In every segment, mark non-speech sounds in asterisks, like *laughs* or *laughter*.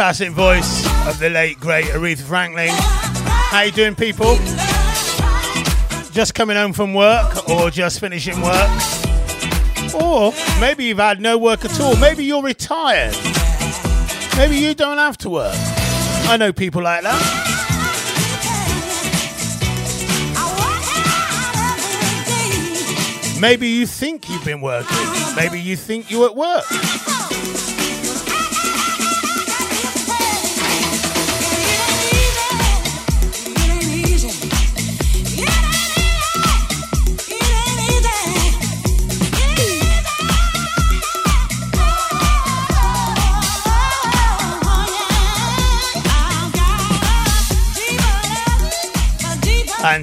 fantastic voice of the late great Aretha Franklin. How you doing, people? Just coming home from work, or just finishing work, or maybe you've had no work at all. Maybe you're retired. Maybe you don't have to work. I know people like that. Maybe you think you've been working. Maybe you think you're at work.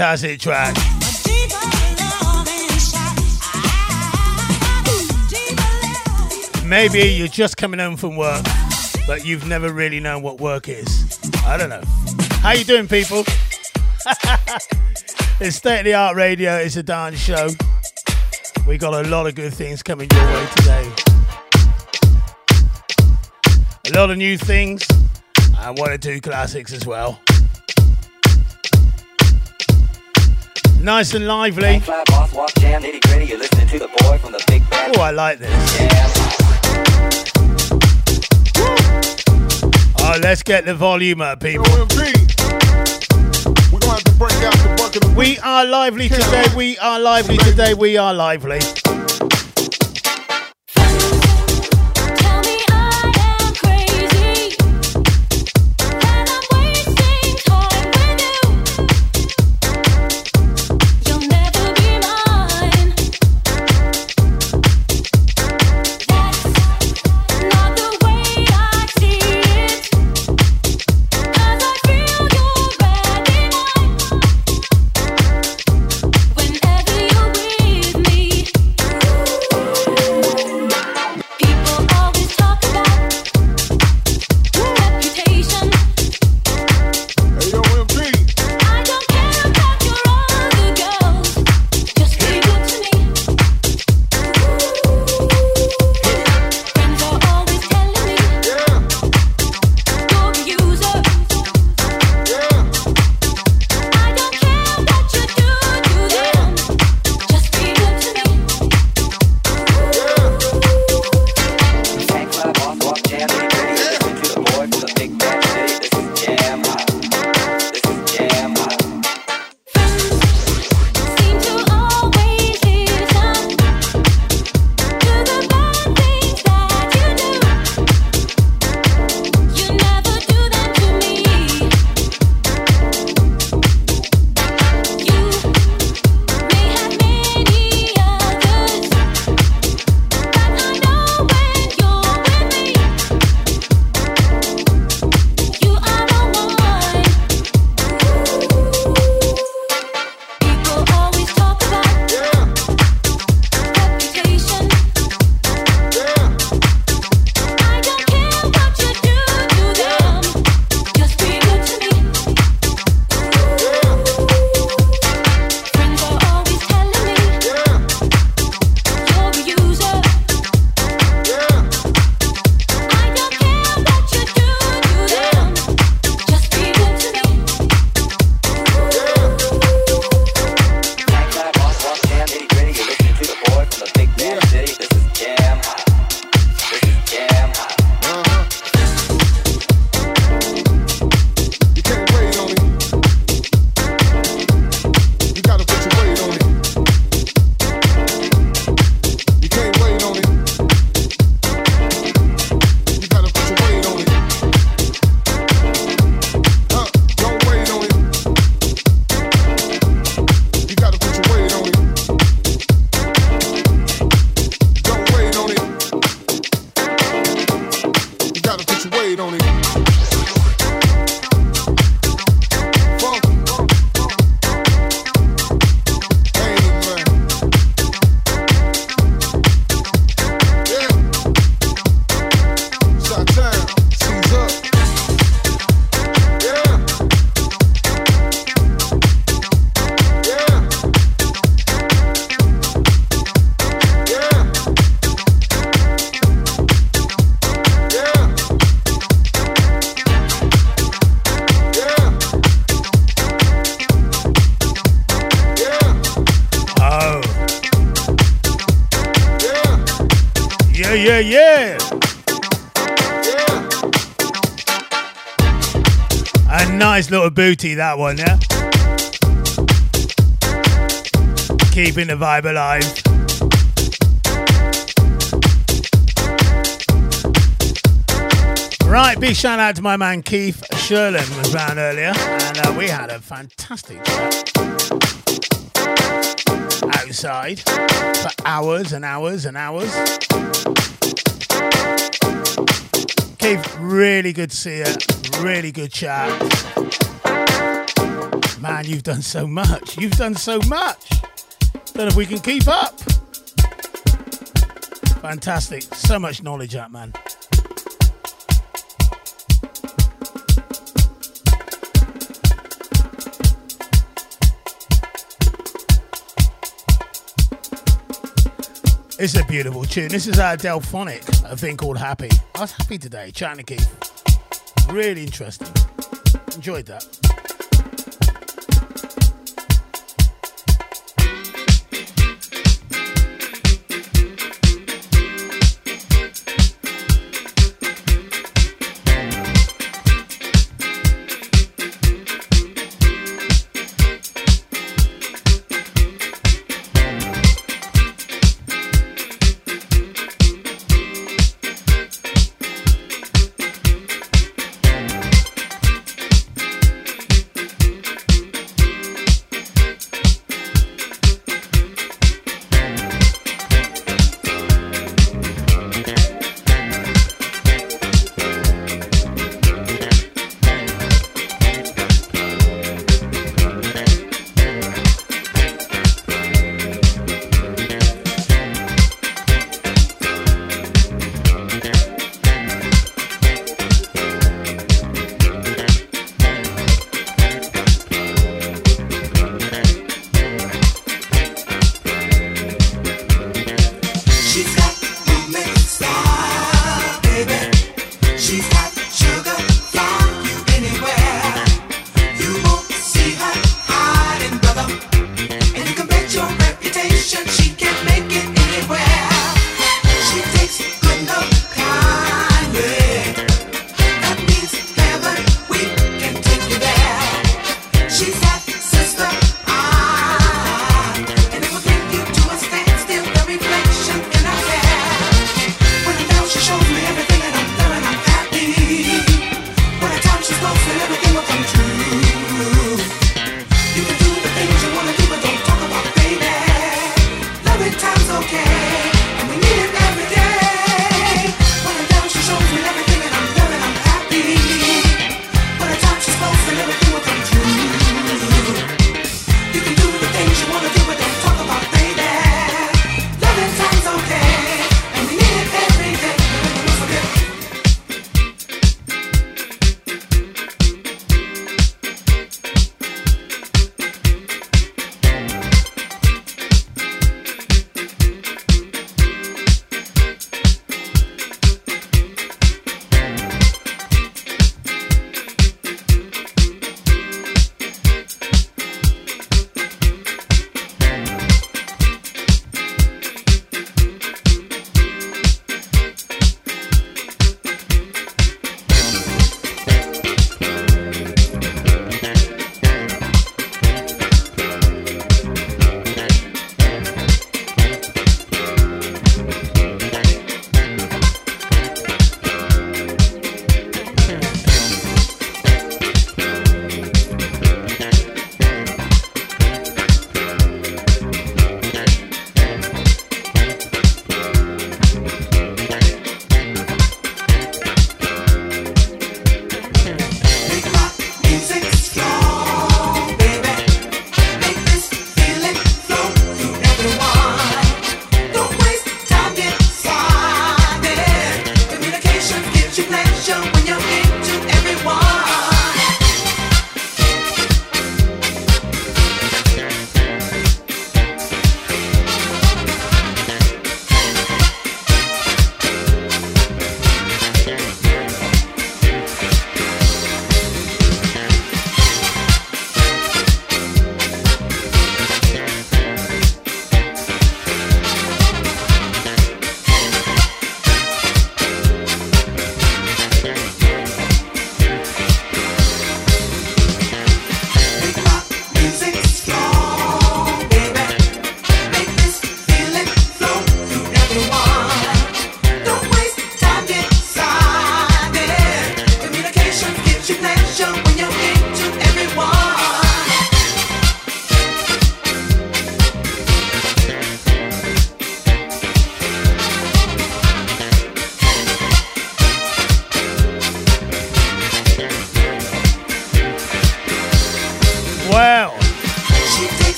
Fantastic track. Maybe you're just coming home from work, but you've never really known what work is. I don't know. How you doing, people? *laughs* it's State of the Art Radio. It's a dance show. We got a lot of good things coming your way today. A lot of new things and one or two classics as well. Nice and lively. Oh, I like this. Oh, let's get the volume up, people. We are lively today. We are lively today. We are lively. yeah, booty, that one, yeah? Keeping the vibe alive. Right, big shout out to my man Keith Sherlin was around earlier, and uh, we had a fantastic chat outside for hours and hours and hours. Keith, really good to see you. Really good chat. Man, you've done so much. You've done so much. Don't know if we can keep up. Fantastic. So much knowledge, that man. It's a beautiful tune. This is our Delphonic, a thing called Happy. I was happy today, chatting to Keith. Really interesting. Enjoyed that.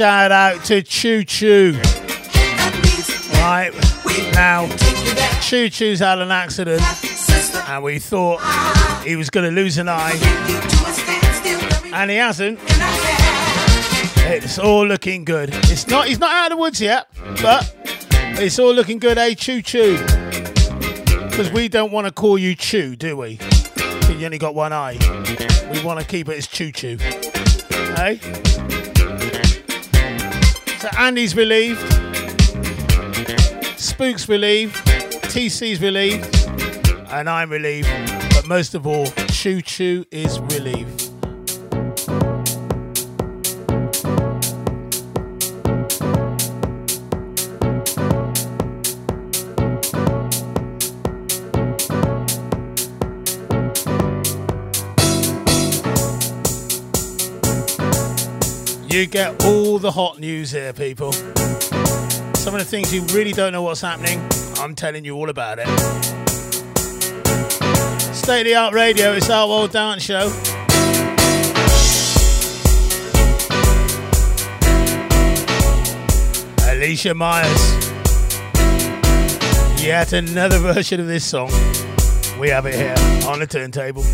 Shout out to Choo Choo. Right now, Choo Choo's had an accident, and we thought he was going to lose an eye, and he hasn't. It's all looking good. It's not. He's not out of the woods yet, but it's all looking good, eh, Choo Choo? Because we don't want to call you Chew, do we? You only got one eye. We want to keep it as Choo Choo. Hey? Andy's relieved. Spook's relieved. TC's relieved. And I'm relieved. But most of all, Choo Choo is relieved. You get all the hot news here, people. Some of the things you really don't know what's happening, I'm telling you all about it. State of the Art Radio, it's our world dance show. Alicia Myers. Yet another *laughs* version of this song. We have it here on the turntable.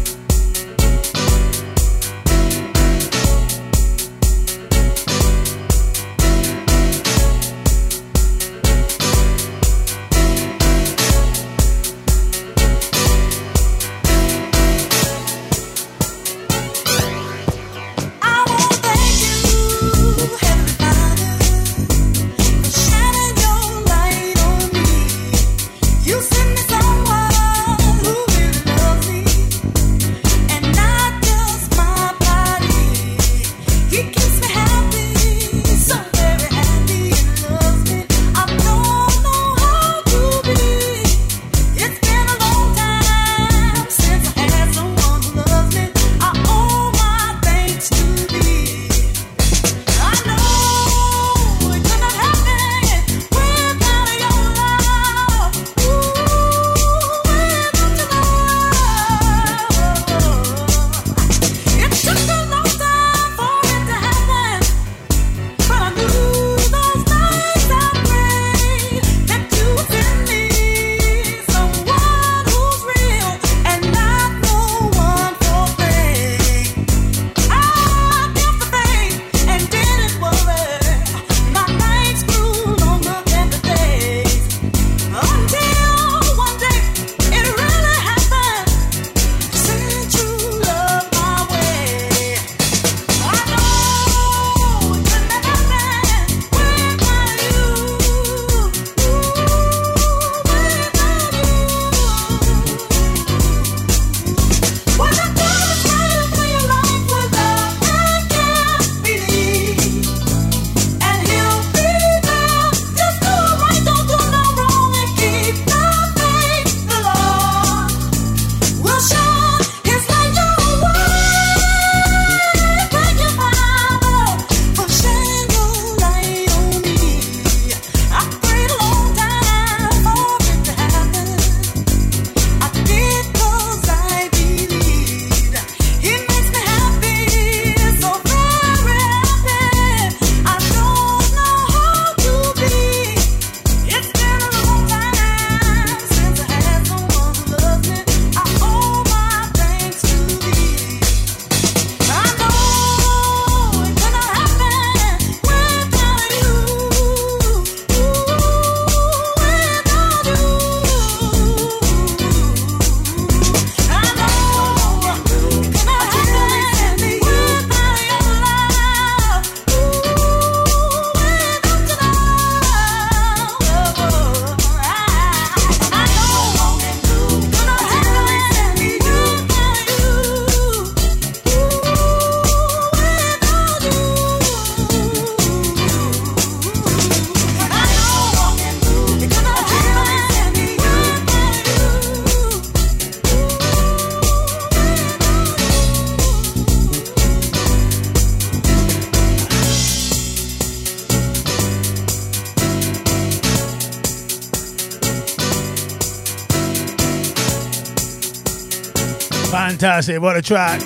Fantastic. What a track.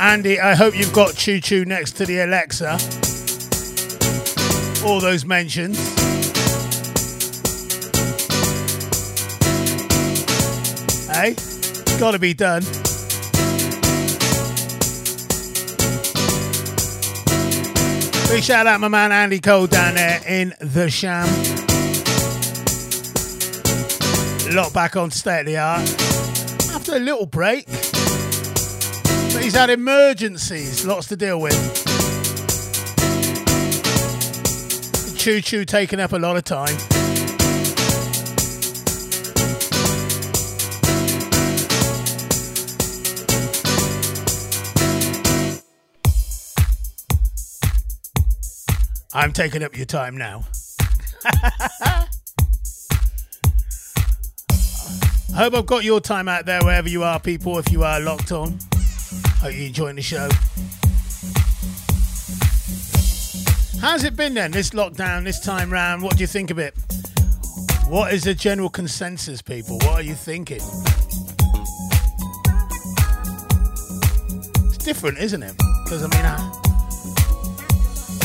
Andy, I hope you've got Choo Choo next to the Alexa. All those mentions. Hey, gotta be done. Big shout out my man Andy Cole down there in the Sham. Lot back on state of the art. After a little break. But he's had emergencies, lots to deal with. Choo choo taking up a lot of time. Taking up your time now. I *laughs* hope I've got your time out there wherever you are, people, if you are locked on. Hope you're enjoying the show. How's it been then, this lockdown, this time round? What do you think of it? What is the general consensus, people? What are you thinking? It's different, isn't it? Because, I mean, uh,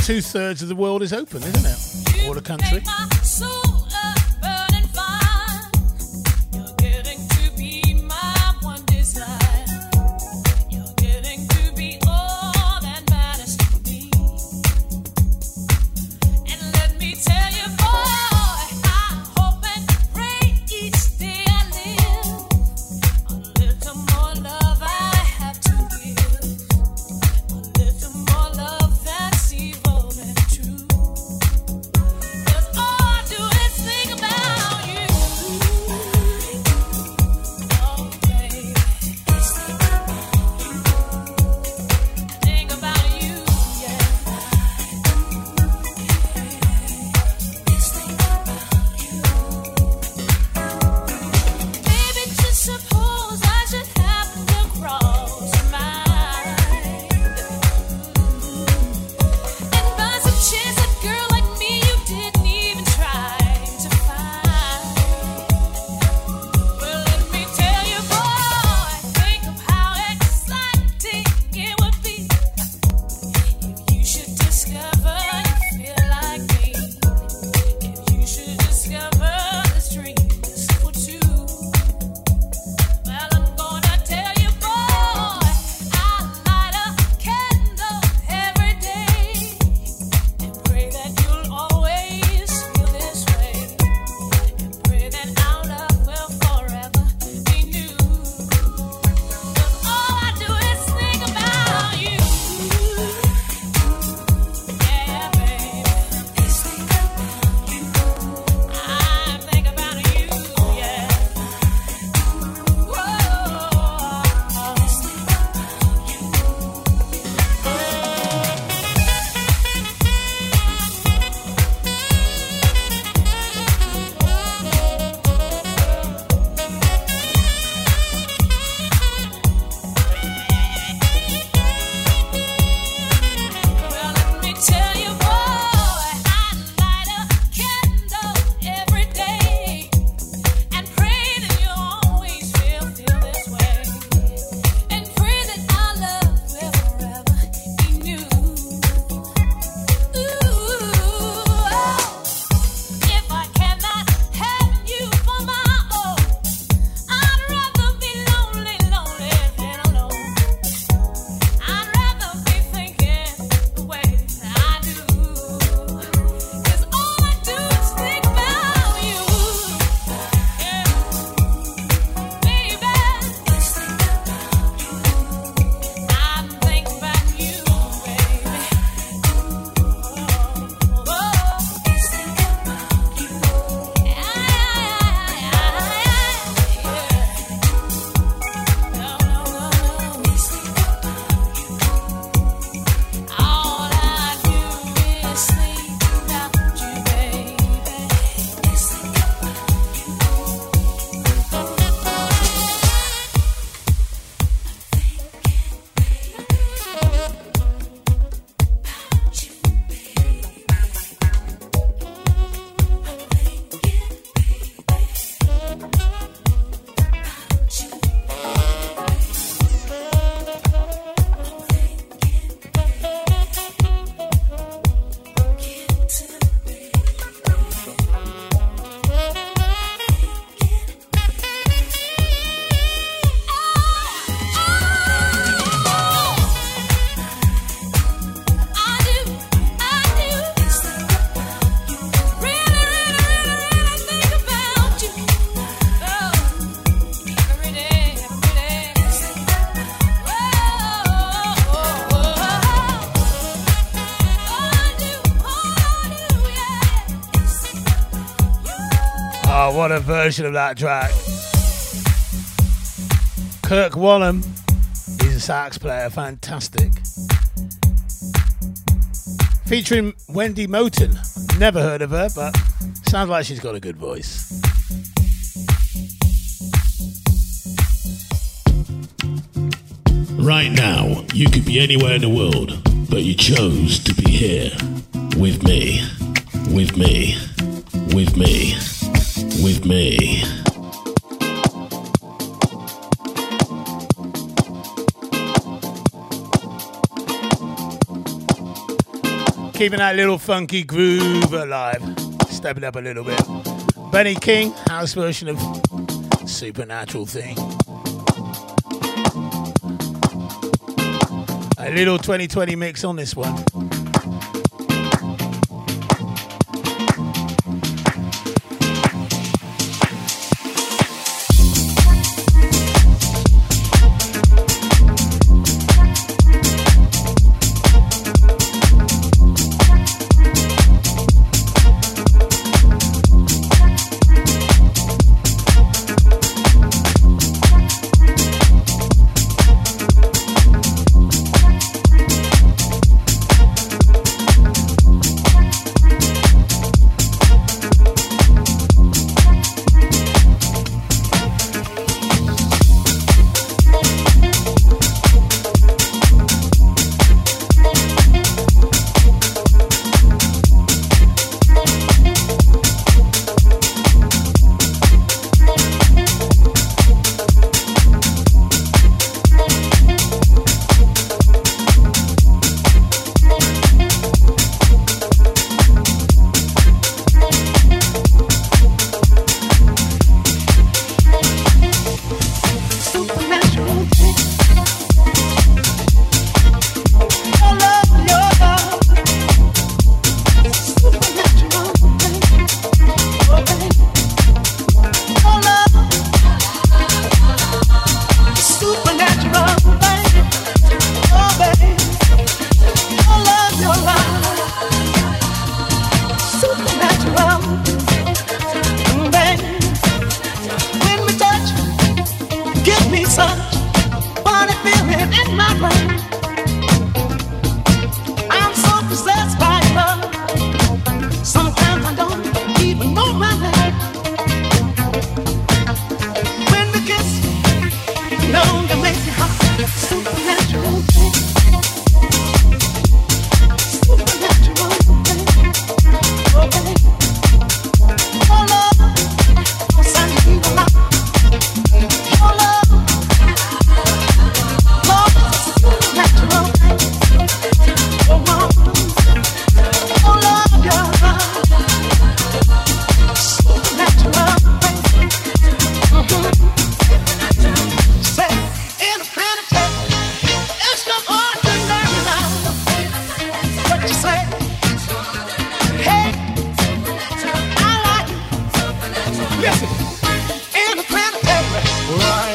two thirds of the world is open, isn't it? All the country. What a version of that track. Kirk Whalum, he's a sax player, fantastic. Featuring Wendy Moten. Never heard of her, but sounds like she's got a good voice. Right now, you could be anywhere in the world, but you chose to be here with me, with me, with me, with me. Keeping that little funky groove alive. Stepping up a little bit. Benny King, house version of Supernatural Thing. A little 2020 mix on this one.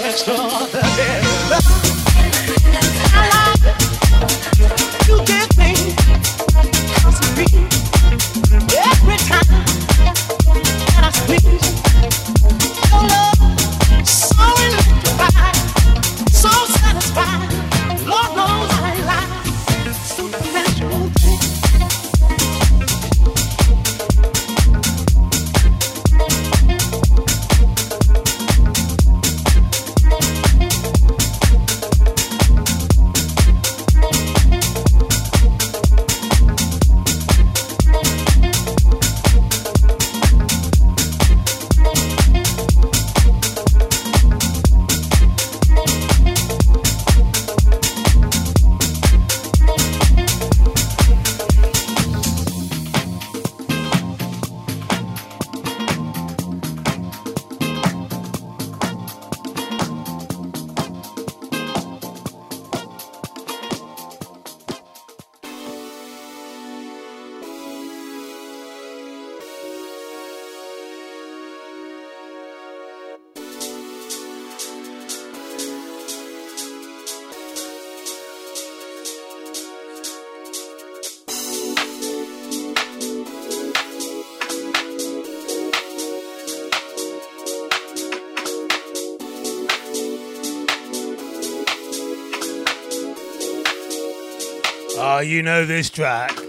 next door. You know this track.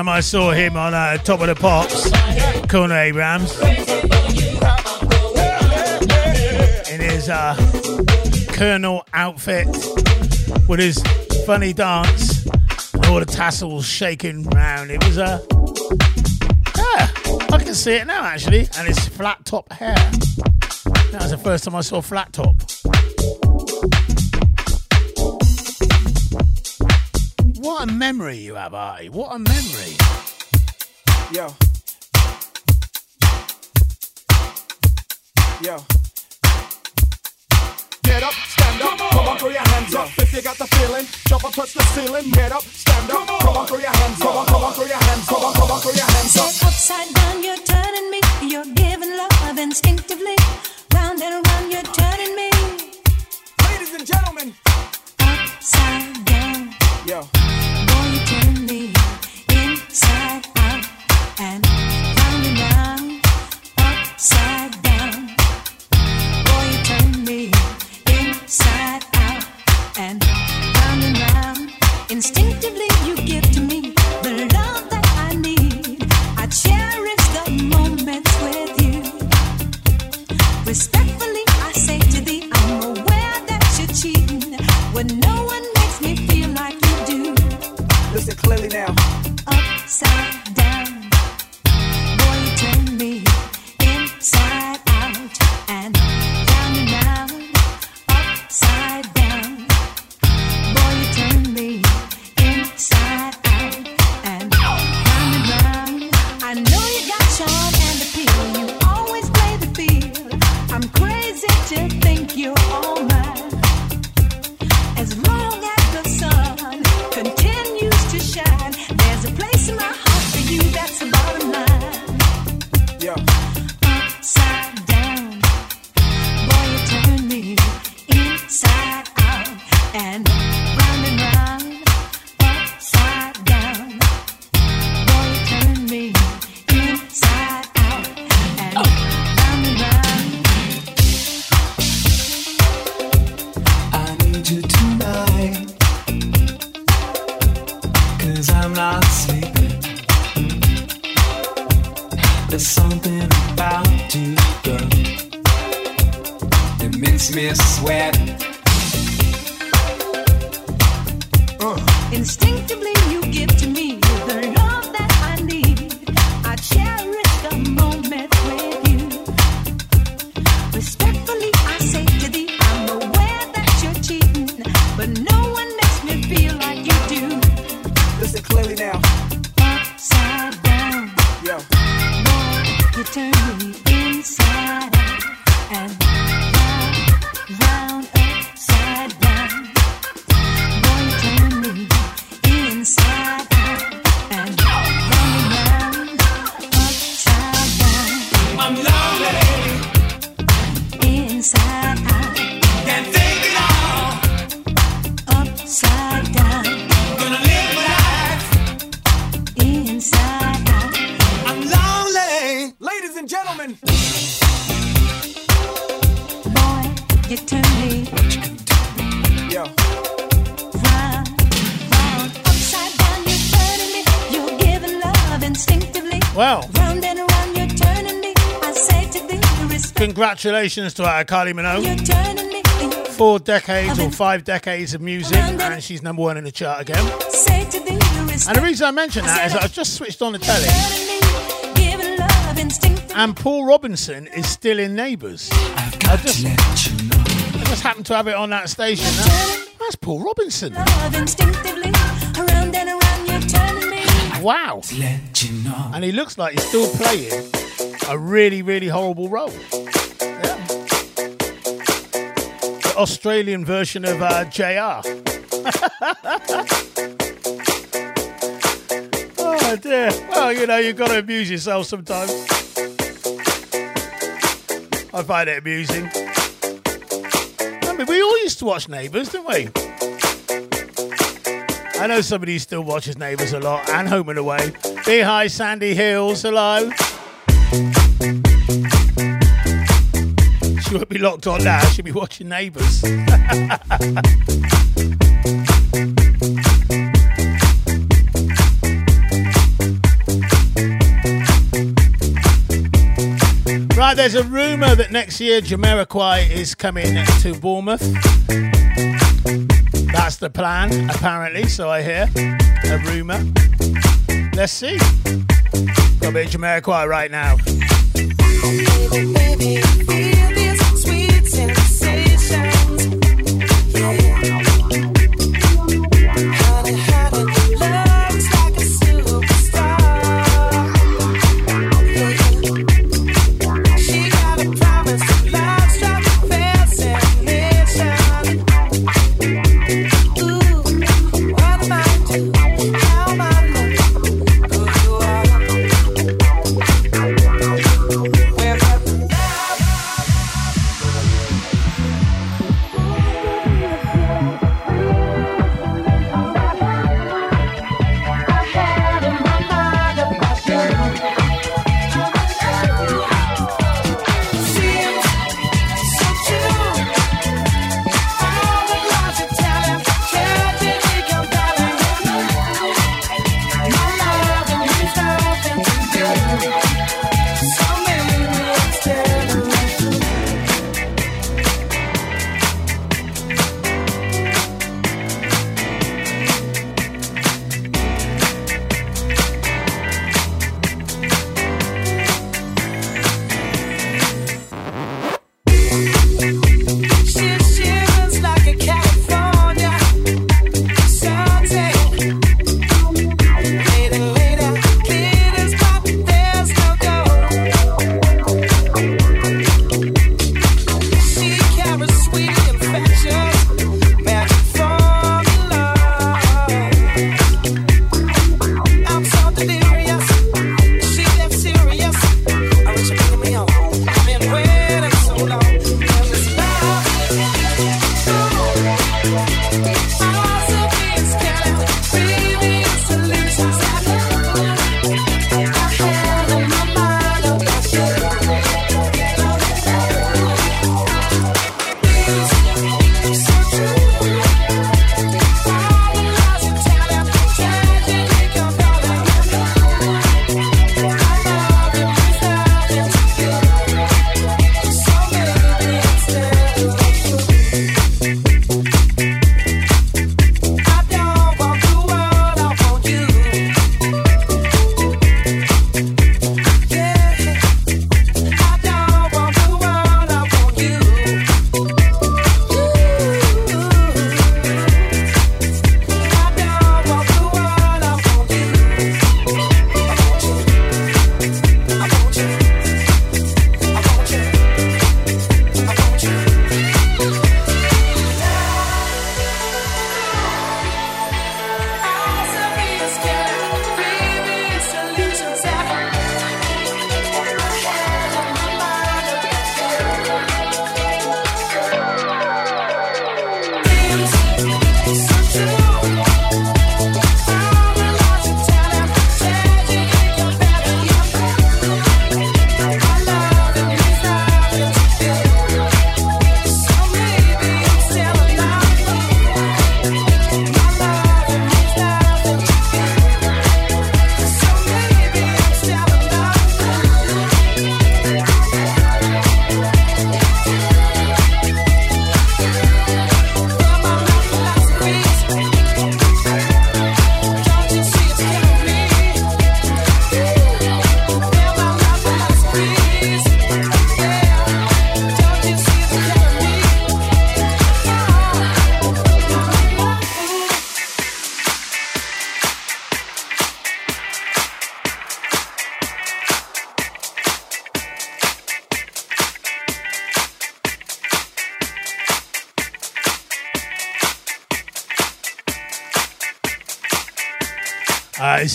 Time I saw him on uh, Top of the Pops, Colonel Abrams, in his uh, Colonel outfit with his funny dance and all the tassels shaking round. It was a. Uh, yeah, I can see it now actually, and his flat top hair. That was the first time I saw flat top. Have, Artie. What a memory. Yo. Yo. Get up, stand up, come on, throw your hands up. If you got the feeling, jump up, touch the ceiling. Get up, congratulations to our Kylie Minogue. You're turning me. Four decades or five decades of music, and she's number one in the chart again. Say to thee, respect. And the reason I mention that is that I just switched on the telly, Turning me, giving love instinctively. and Paul Robinson is still in Neighbours. I've just- to let you know. I just happened to have it on that station. That's Paul Robinson. Love instinctively. Around and around, you're turning me. Wow. Let you know. And he looks like he's still playing a really, really horrible role. Australian version of uh, JR. *laughs* oh dear. Well, you know, you've got to amuse yourself sometimes. I find it amusing. I mean, we all used to watch Neighbours, didn't we? I know somebody who still watches Neighbours a lot and Home and Away. Be hi, Sandy Hills. Hello. She won't be locked on now. She'll be watching Neighbours. *laughs* right, there's a rumour that next year Jamiroquai is coming to Bournemouth. That's the plan, apparently, so I hear. A rumour. Let's see. Got a bit of Jamiroquai right now. Baby, feel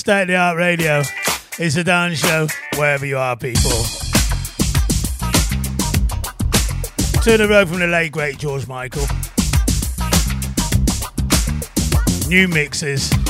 State of the Art Radio. It's a dance show, wherever you are, people. To the road from the late, great George Michael. New mixes.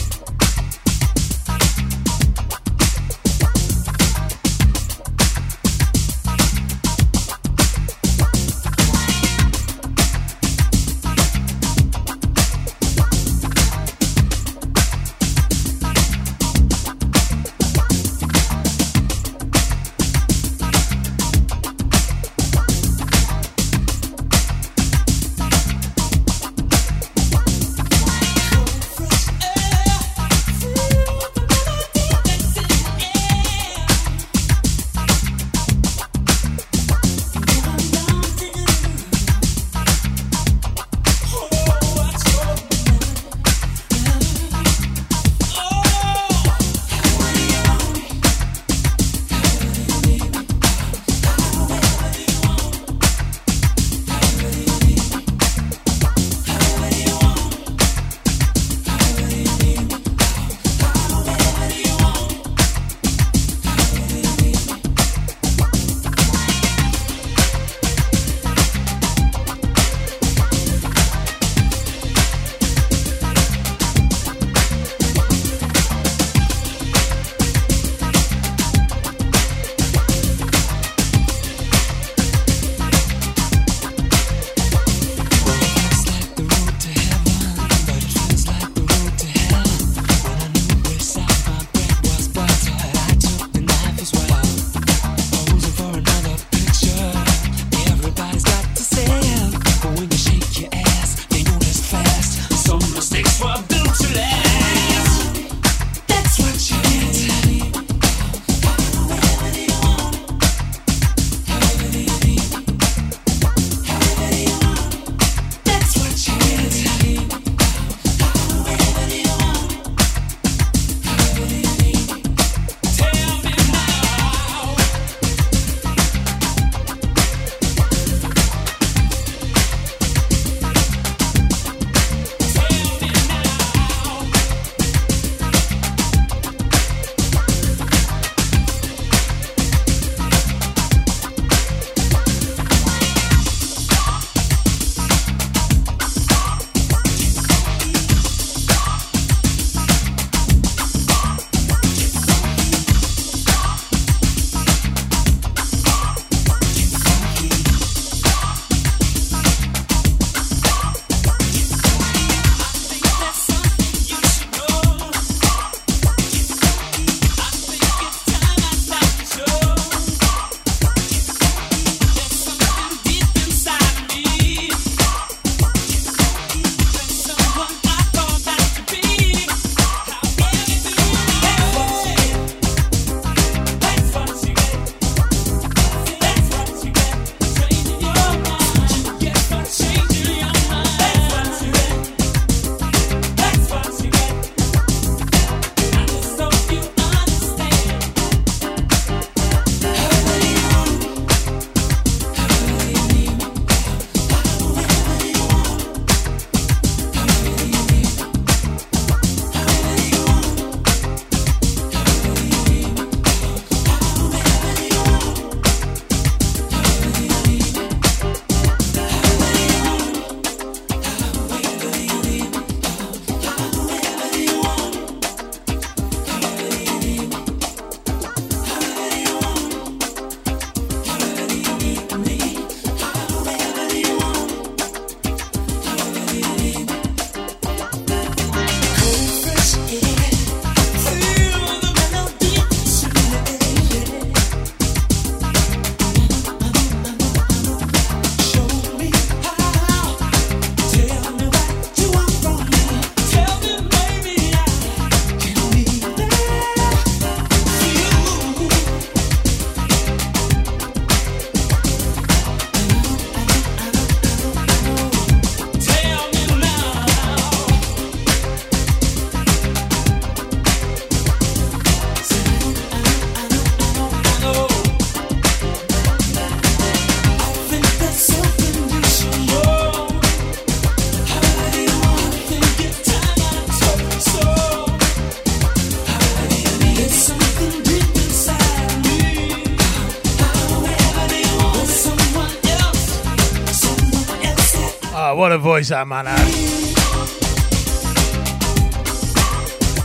A voice that man had.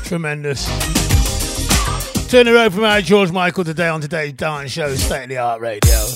Tremendous. Turn the road from our George Michael today on today's dance show, State of the Art Radio.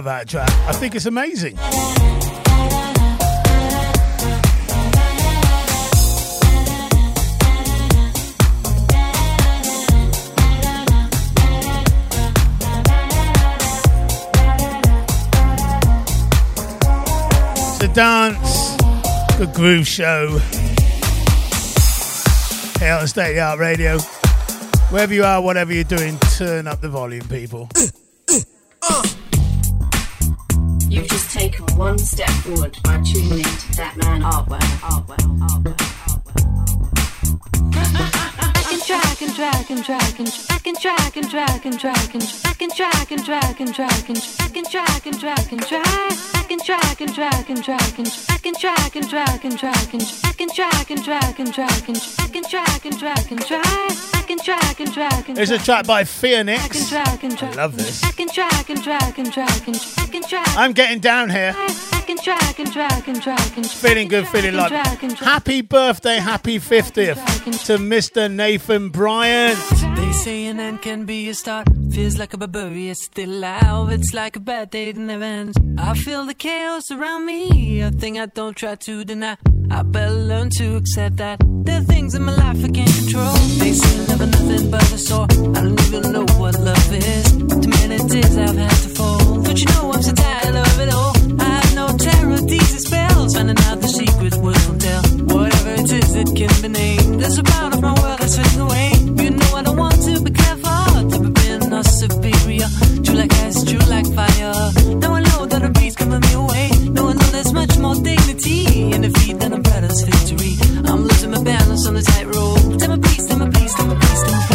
Love that track. I think it's amazing. The dance, the groove show. Here on State Art Radio. Wherever you are, whatever you're doing, turn up the volume, people. forward by tuning into that man track and track and track and track and track and track and track and track and track and track and track and track track and track and track and track and track and track and track and track and track and track and track and track track and track and a track by Phoenix. I love this. I am getting down here. I can track and track and track and Feeling good, feeling like happy birthday, happy 50th to Mr. Nathan Bryant. They say an end can be a start. Feels like a barbarian still alive. It's like a bad day that never ends. I feel the chaos around me. A thing I don't try to deny. I better learn to accept that. There are things in my life I can't control. They say love is nothing but a sore. I don't even know what love is. Too many days I've had to fall. Don't you know I'm so tired of it all? Finding out the secret words will tell. Whatever it is, it can be named. There's a part of my world that's fading away. You know I don't want to be clever, to be being or superior. True like ice, true like fire. Now I know that a breeze coming me away. Now I know there's much more dignity in defeat than a brother's victory. I'm losing my balance on the tightrope. Tell me please, tell me please, tell me please, tell me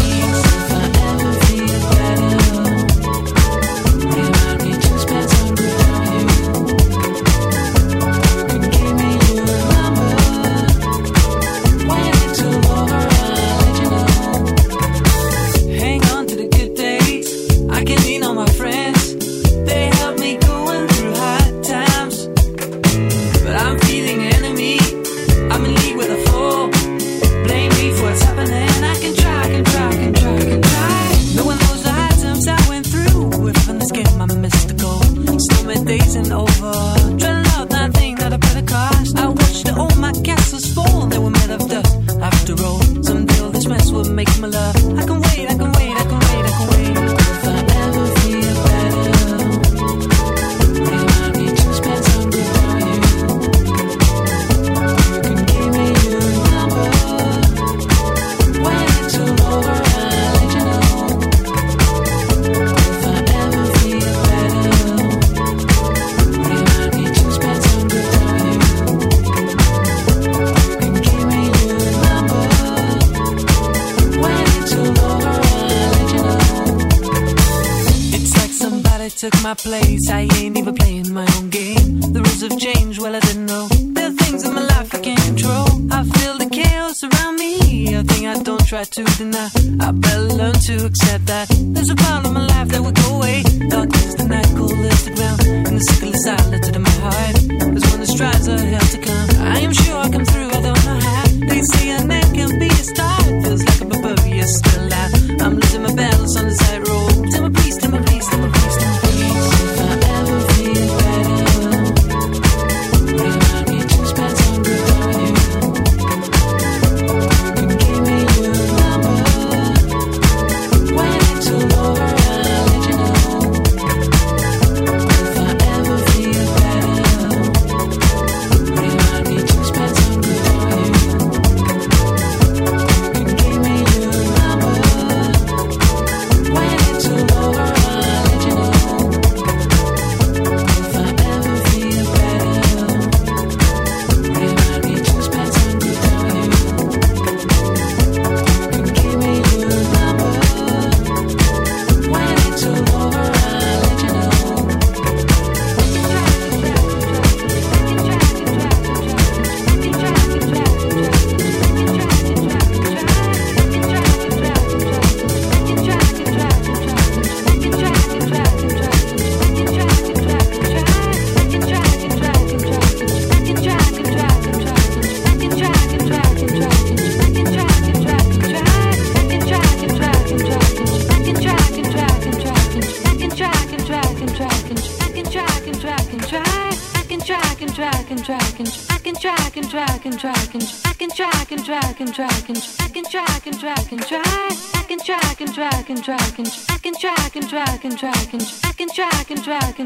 took my place. I ain't even playing my own game. The rules have changed, well, I didn't know. There are things in my life I can't control. I feel the chaos around me. A thing I don't try to deny. I better learn to accept that. There's a part of my life that will go away. Dark is the night, cold is the ground. And the sickle is silent in my heart. There's one that strives are hell to come. I am sure I come through, I don't know how. They say an end can be a start. Feels like a barbarian still alive. I'm losing my battles on the tightrope.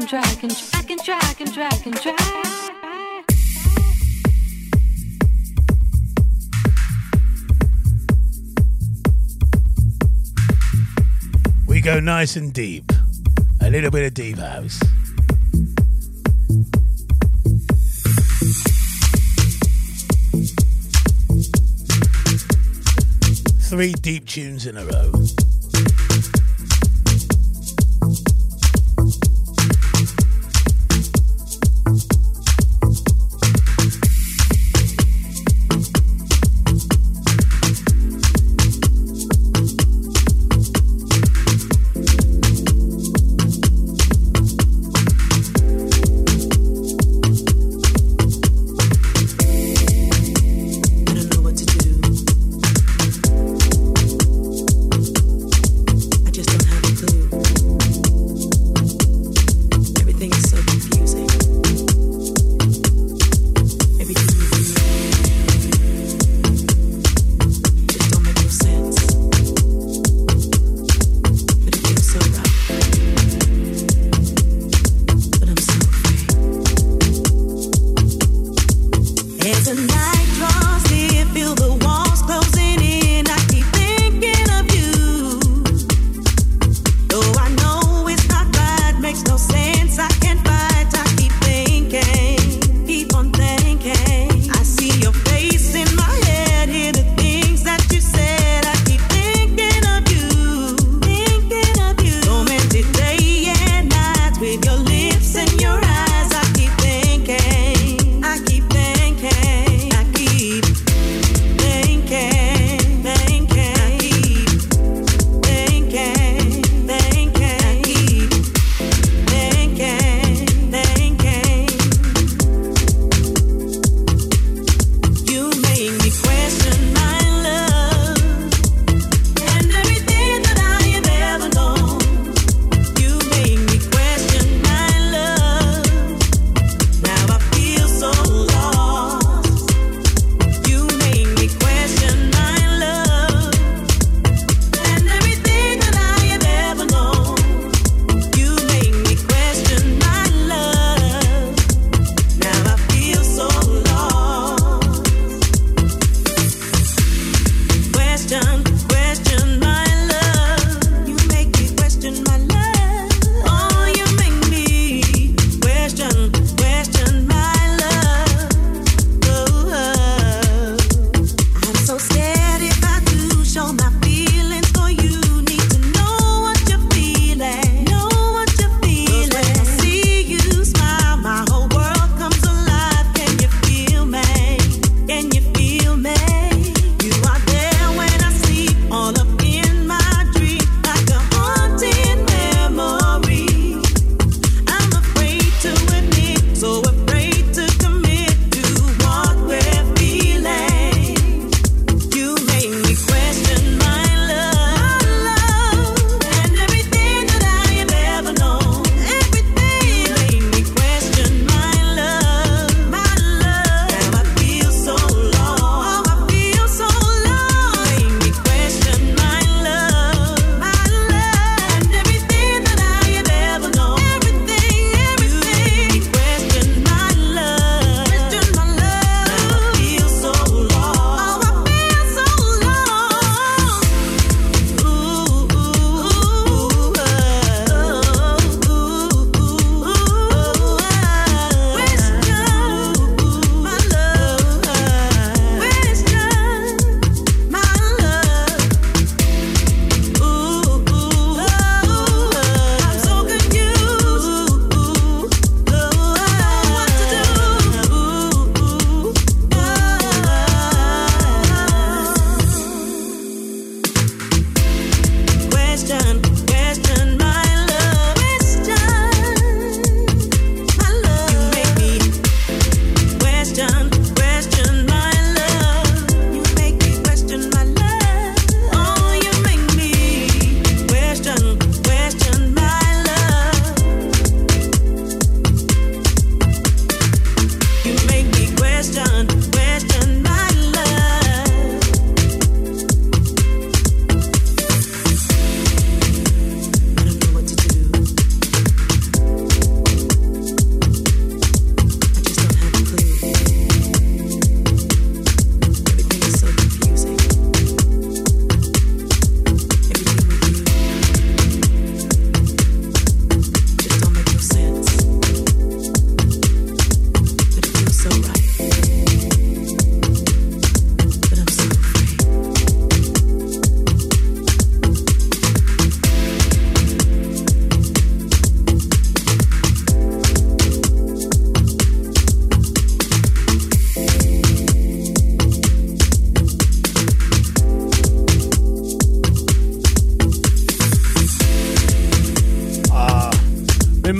and and and and and. We go nice and deep. A little bit of deep house. Three deep tunes in a row.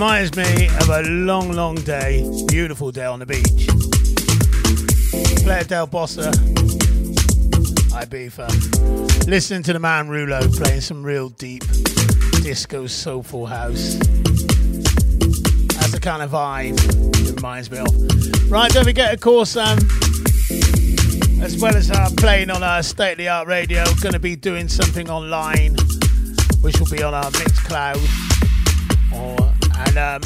Reminds me of a long, long day, beautiful day on the beach. Playa Del Bossa, Ibiza. Listening to the man Rulo playing some real deep disco soulful house. That's the kind of vibe it reminds me of. Right, don't forget, of course, um, as well as uh, playing on our state of the art radio, going to be doing something online, which will be on our Mixcloud. And um,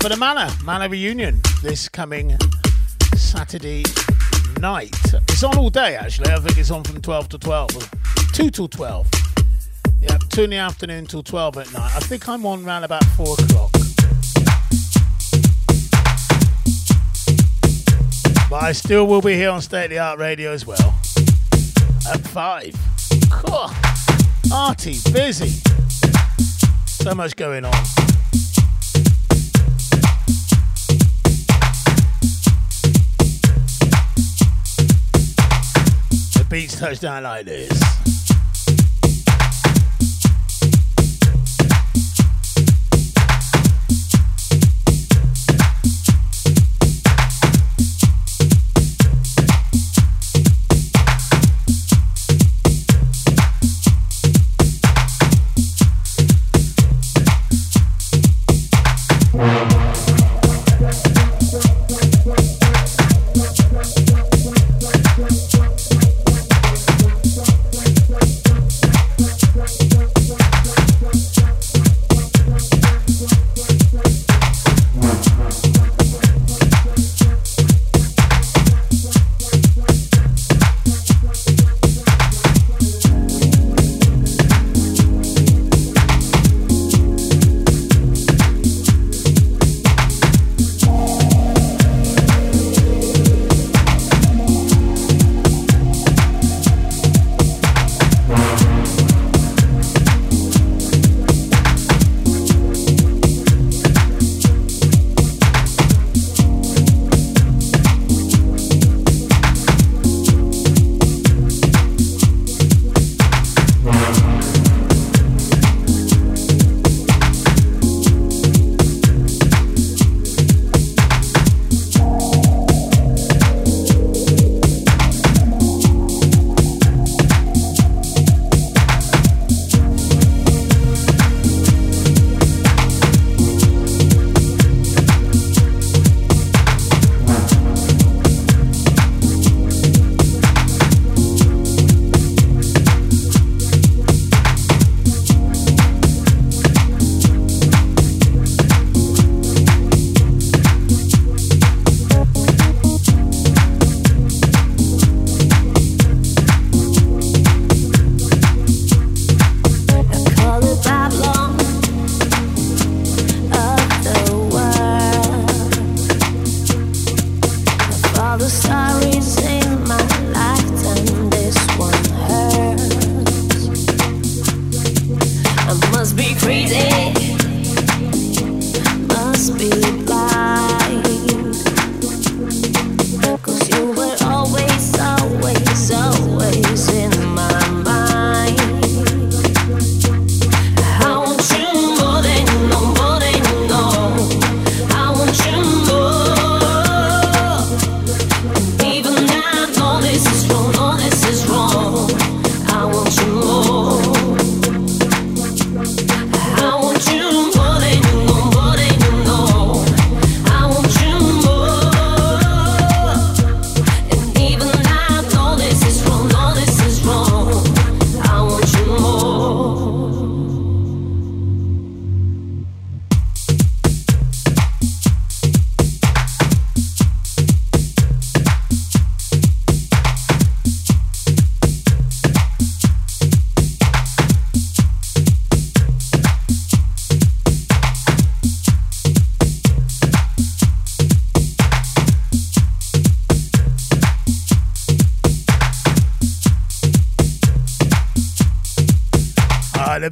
for the Manor Manor reunion this coming Saturday night. It's on all day actually. I think it's on from 12 to 12, 2 till 12. Yeah, 2 in the afternoon till 12 at night. I think I'm on round about 4 o'clock. But I still will be here on State of the Art Radio as well. At 5. Cool. Arty, busy. So much going on. Beats touch down like this. Must be crazy,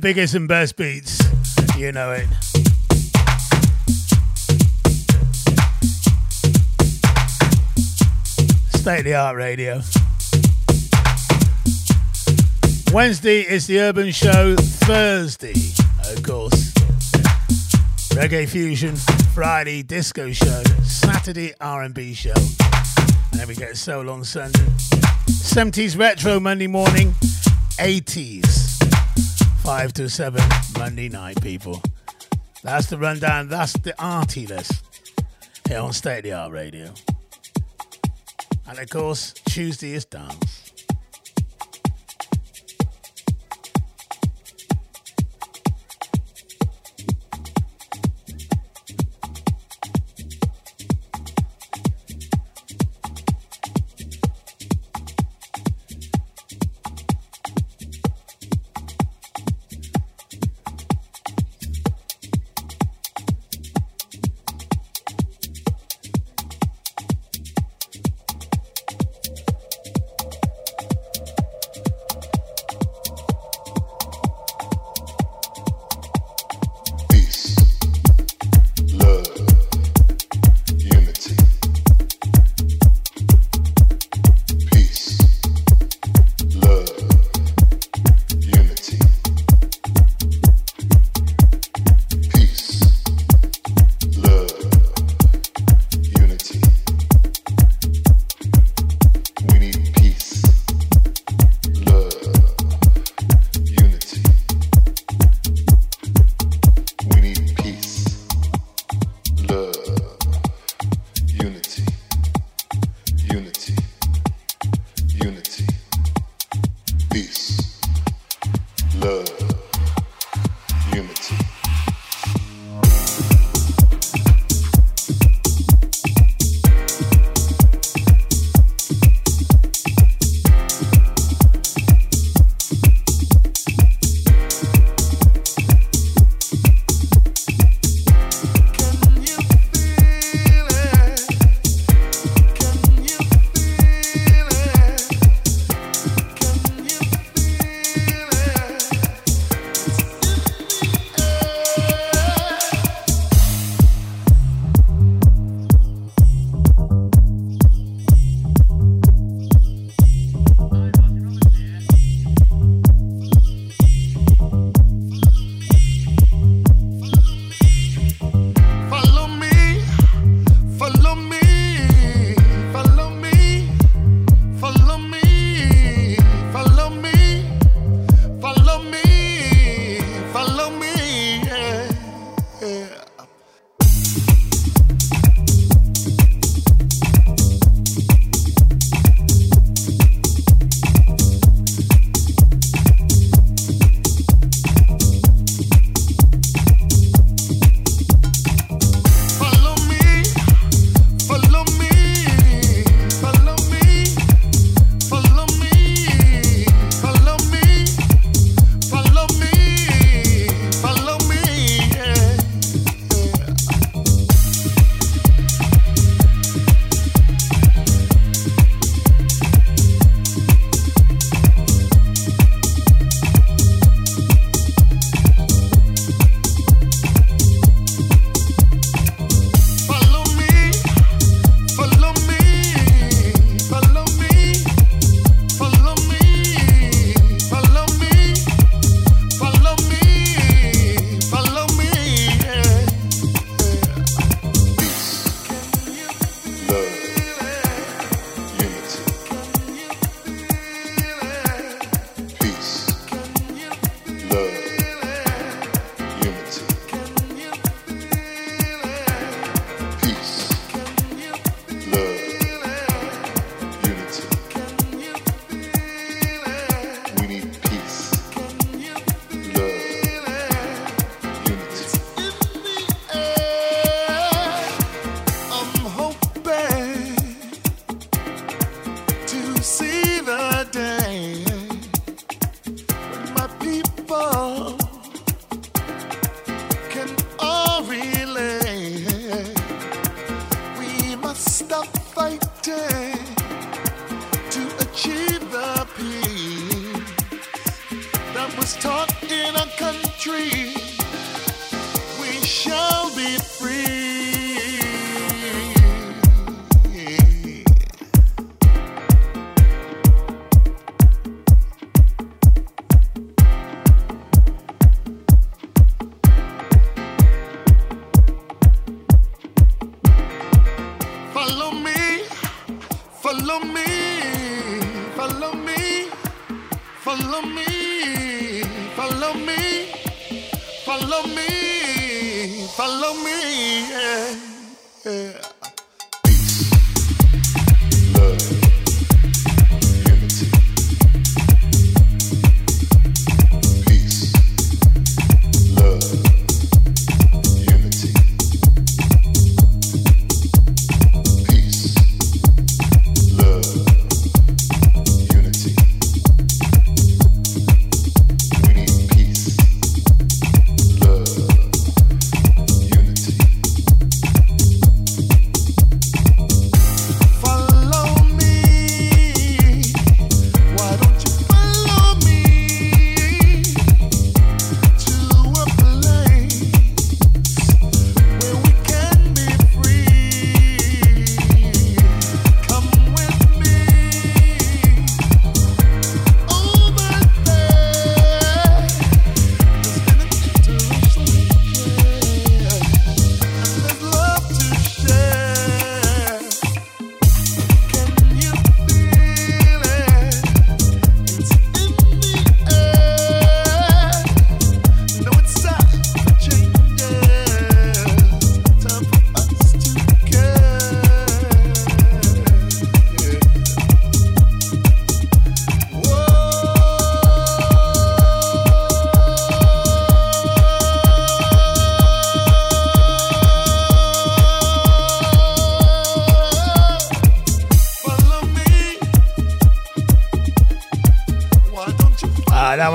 biggest and best beats. You know it. State of the art radio. Wednesday is the Urban Show. Thursday, of course, Reggae Fusion, Friday Disco Show, Saturday R&B Show. And then we get Soul on Sunday. 70s Retro Monday morning, 80s 5 to 7 Monday night, people. That's the rundown. That's the arty list here on State of the Art Radio. And of course, Tuesday is dance.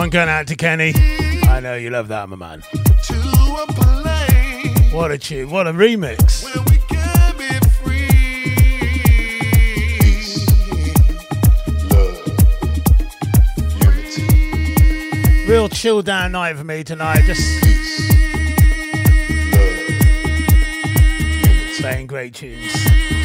One going out to Kenny. I know you love that, my man. What a tune! What a remix! Real chill down night for me tonight. Just playing great tunes.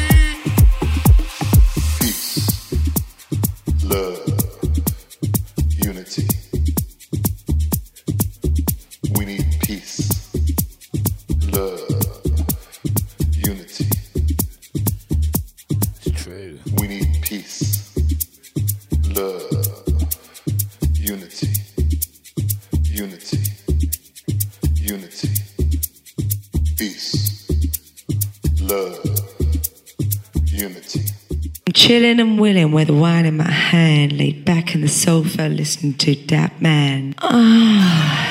Chilling and willing with wine in my hand, laid back in the sofa, listening to that man. Ah. Do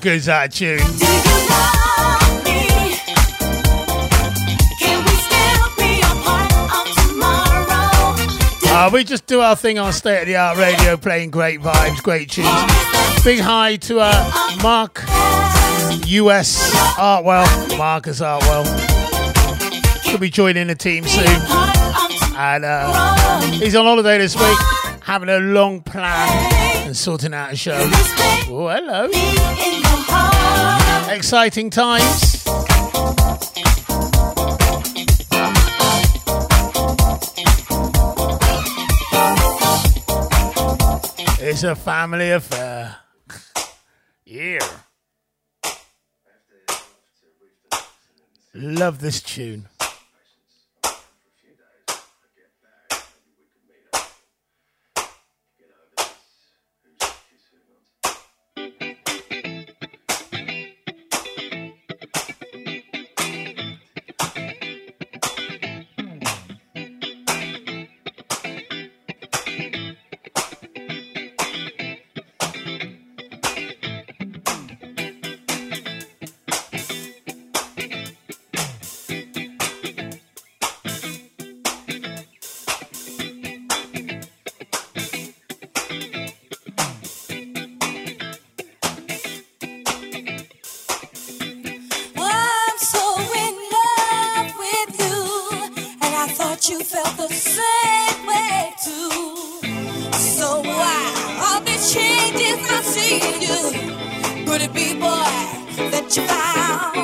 Good's that tune? Uh, we just do our thing on State of the Art Radio, playing great vibes, great tunes. Big hi to uh, Mark US Artwell, Marcus Artwell. He'll be joining the team soon. And uh, he's on holiday this week, having a long plan and sorting out a show. Oh, hello. Exciting times. It's a family affair. Yeah. Love this tune. That you found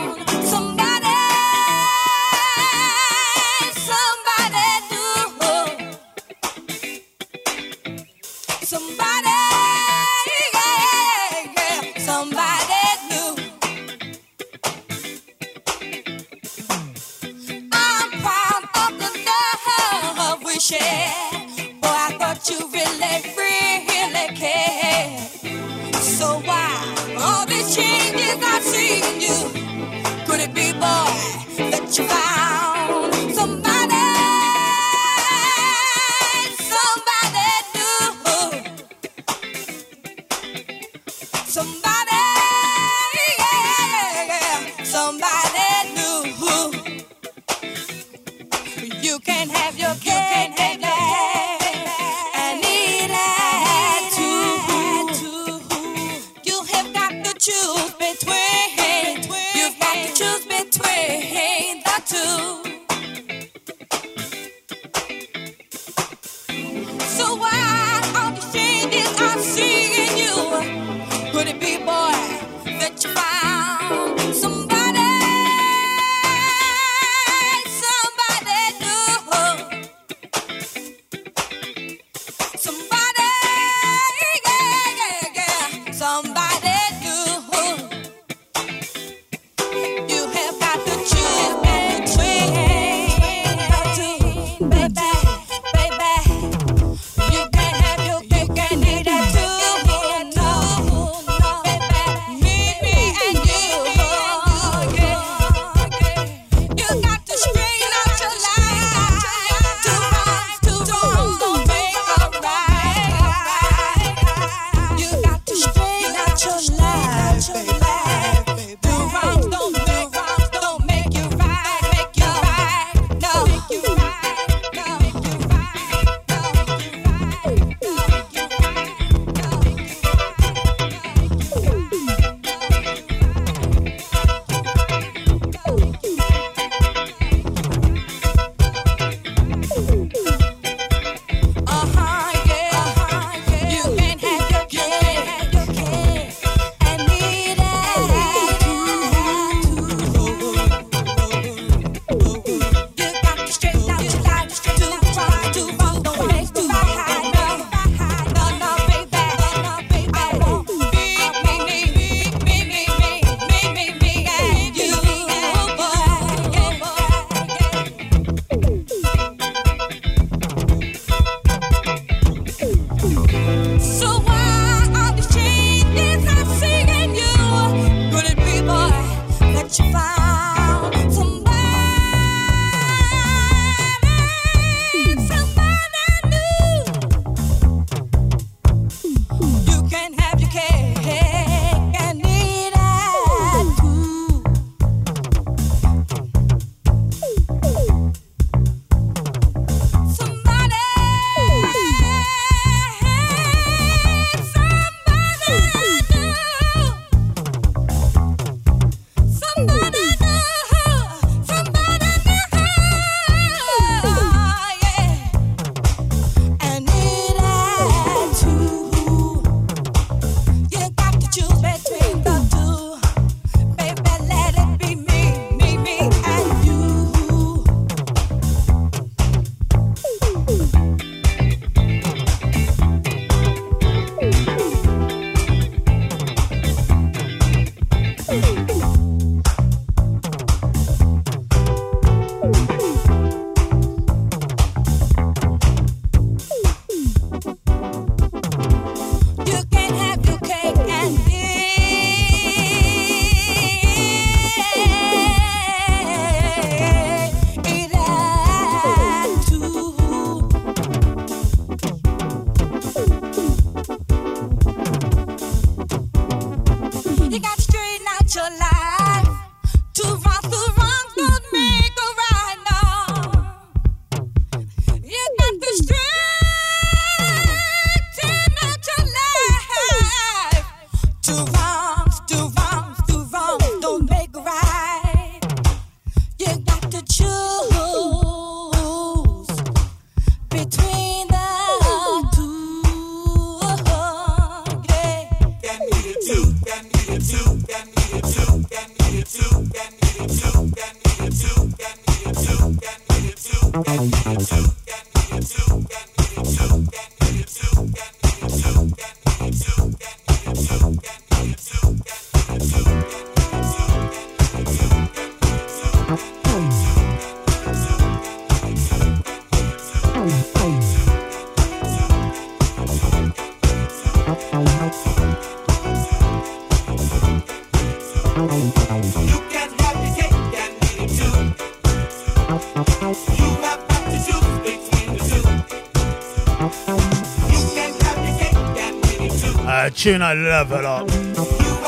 tune I love a lot.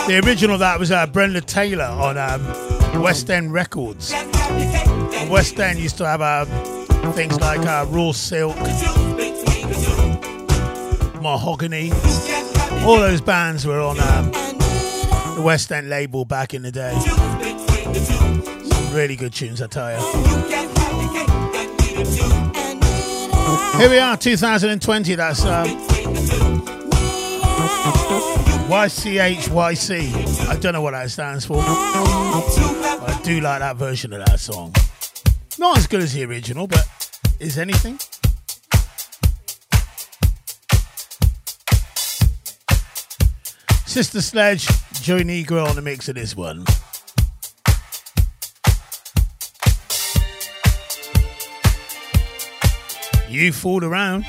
The original of that was uh, Brenda Taylor on um, West End Records. And West End used to have uh, things like uh, Raw Silk, Mahogany. All those bands were on um, the West End label back in the day. Some really good tunes, I tell you. Here we are, 2020. That's. Um, YCHYC. I don't know what that stands for. I do like that version of that song. Not as good as the original, but is anything? Sister Sledge, Joey Negro on the mix of this one. You fooled around.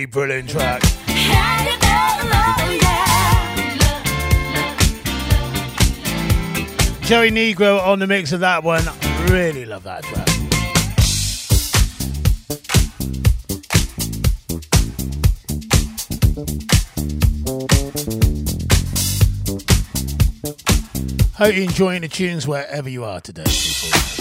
absolutely brilliant track. Joey Negro on the mix of that one. Really love that track. Hope you're enjoying the tunes wherever you are today, people.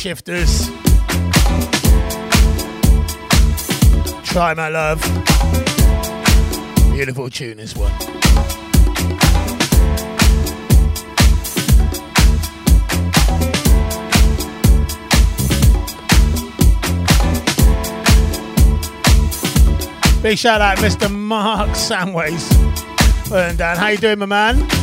Shifters. Try my love. Beautiful tune, this one. Big shout out, Mr. Mark Samways. Well done, Dan. How you doing, my man?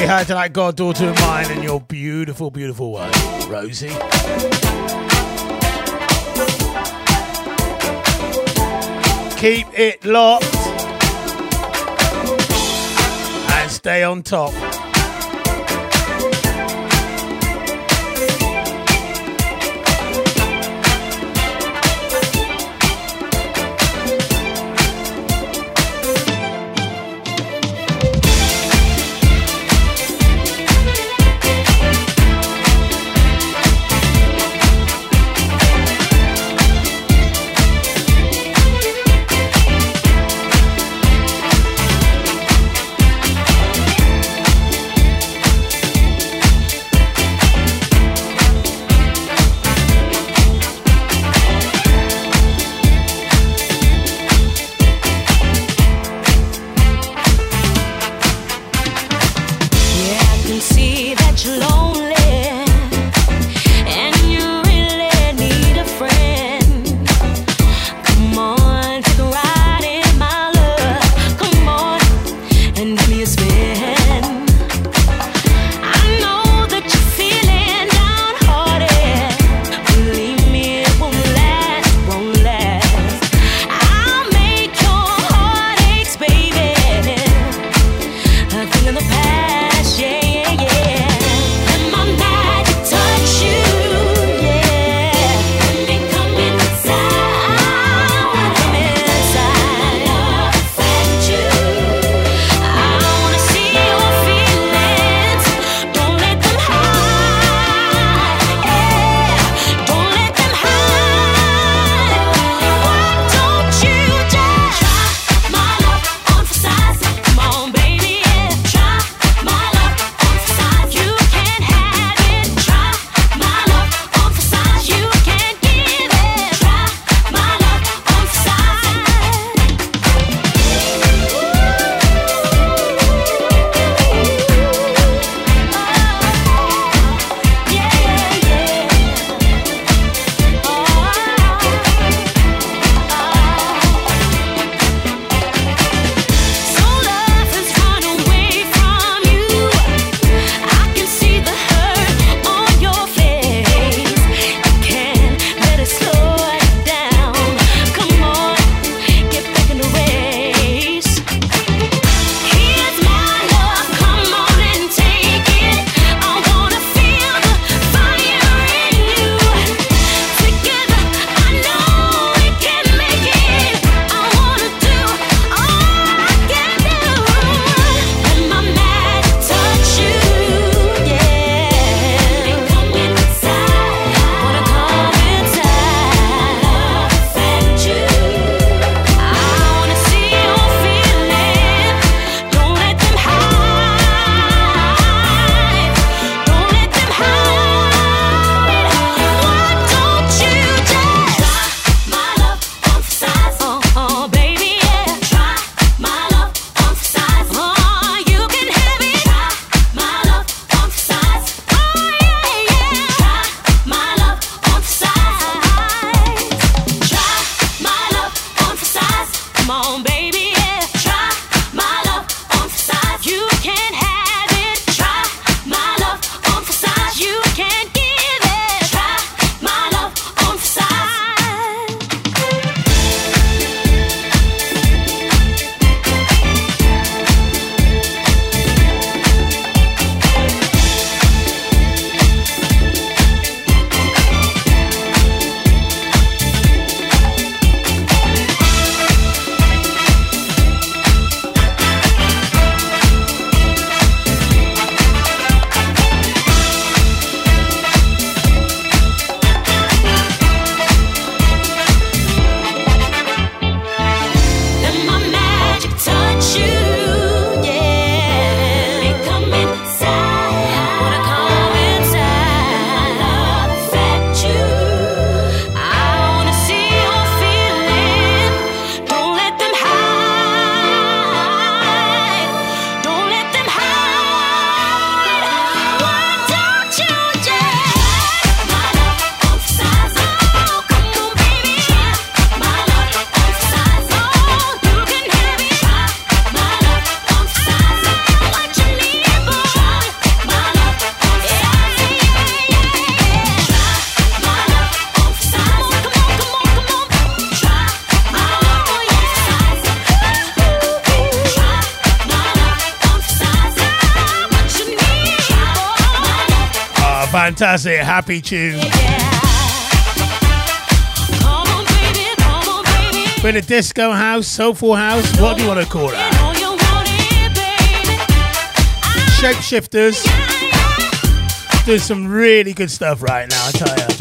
Say hi to that goddaughter of mine and your beautiful, beautiful wife, Rosie. Keep it locked and stay on top. Fantastic. Happy tune. Bit of disco house, soulful house. What do you want to call that? Shapeshifters. Doing some really good stuff right now, I tell you.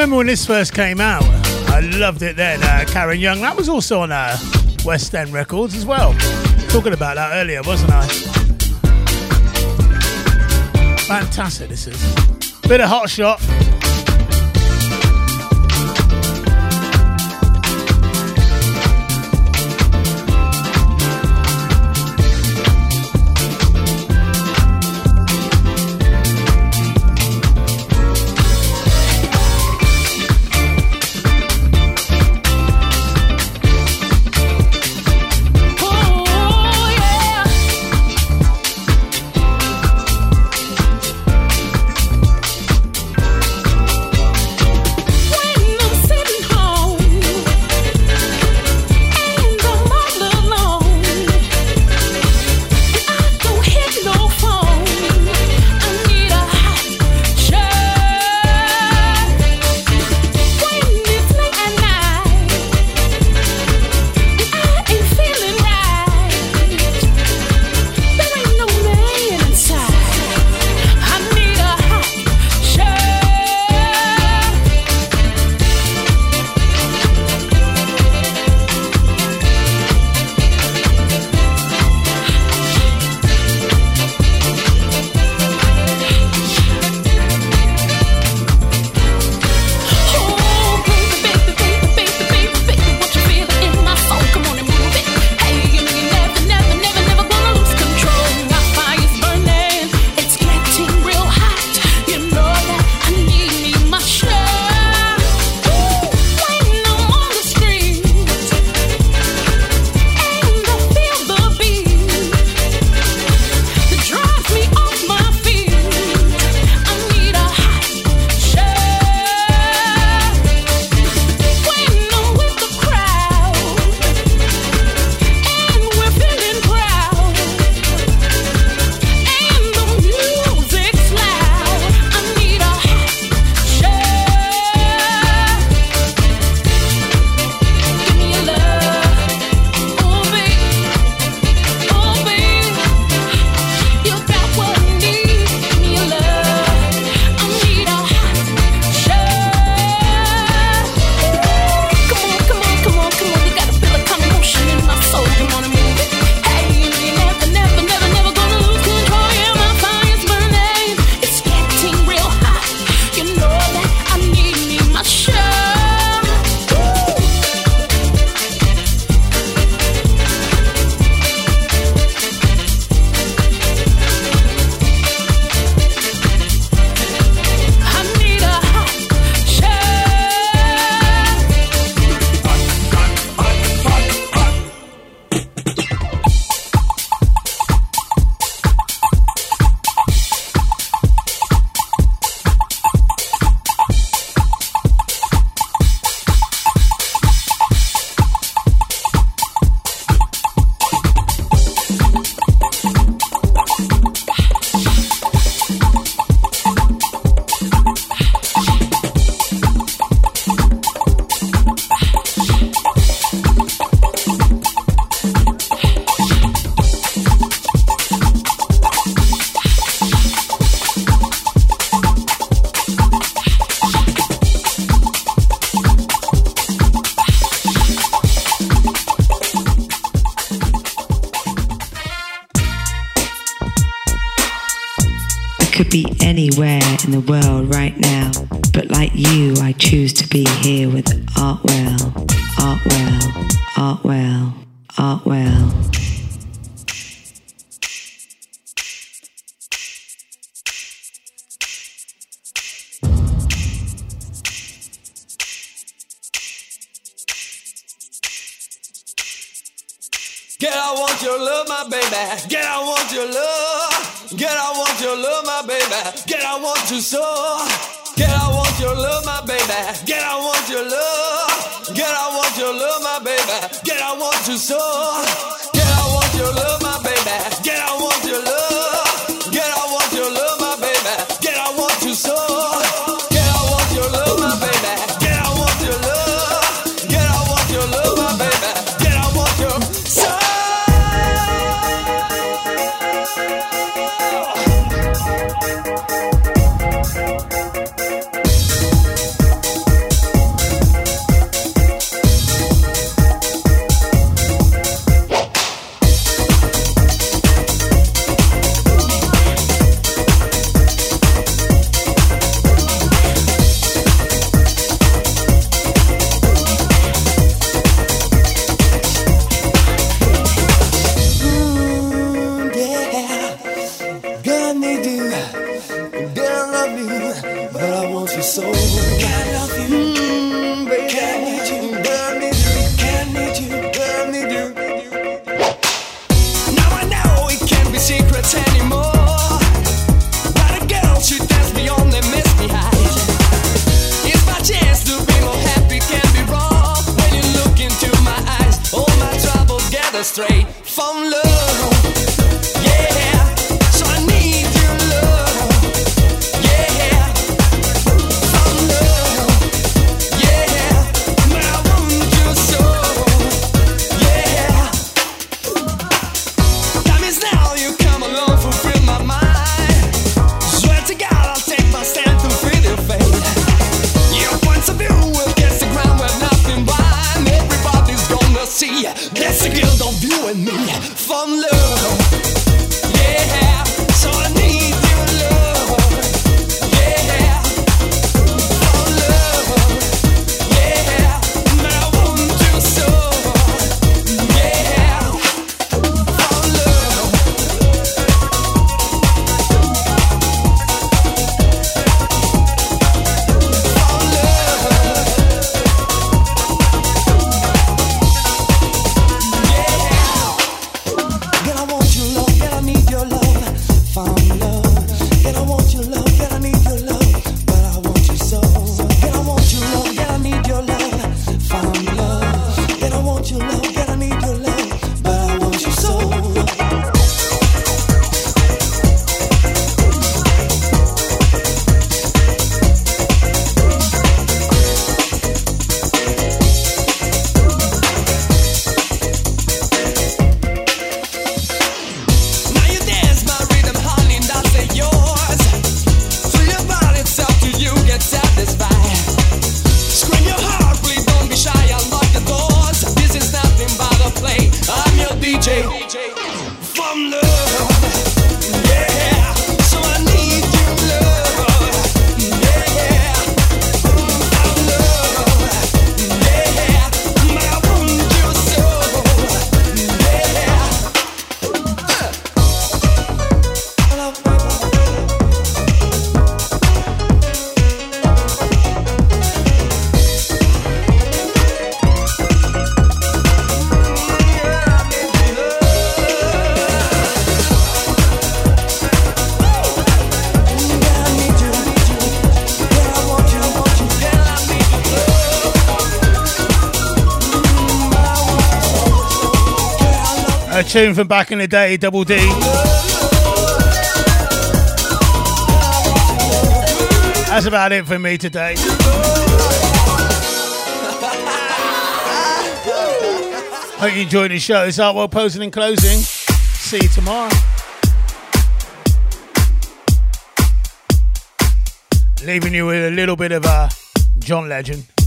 Remember when this first came out. I loved it then. Uh, Karen Young. That was also on uh, West End Records as well. Talking about that earlier, wasn't I? Fantastic, this is. Bit of hot shot. tune from back in the day, Double D. That's about it for me today. Hope you enjoyed the show. It's Artwell posing and closing. See you tomorrow. Leaving you with a little bit of a John Legend.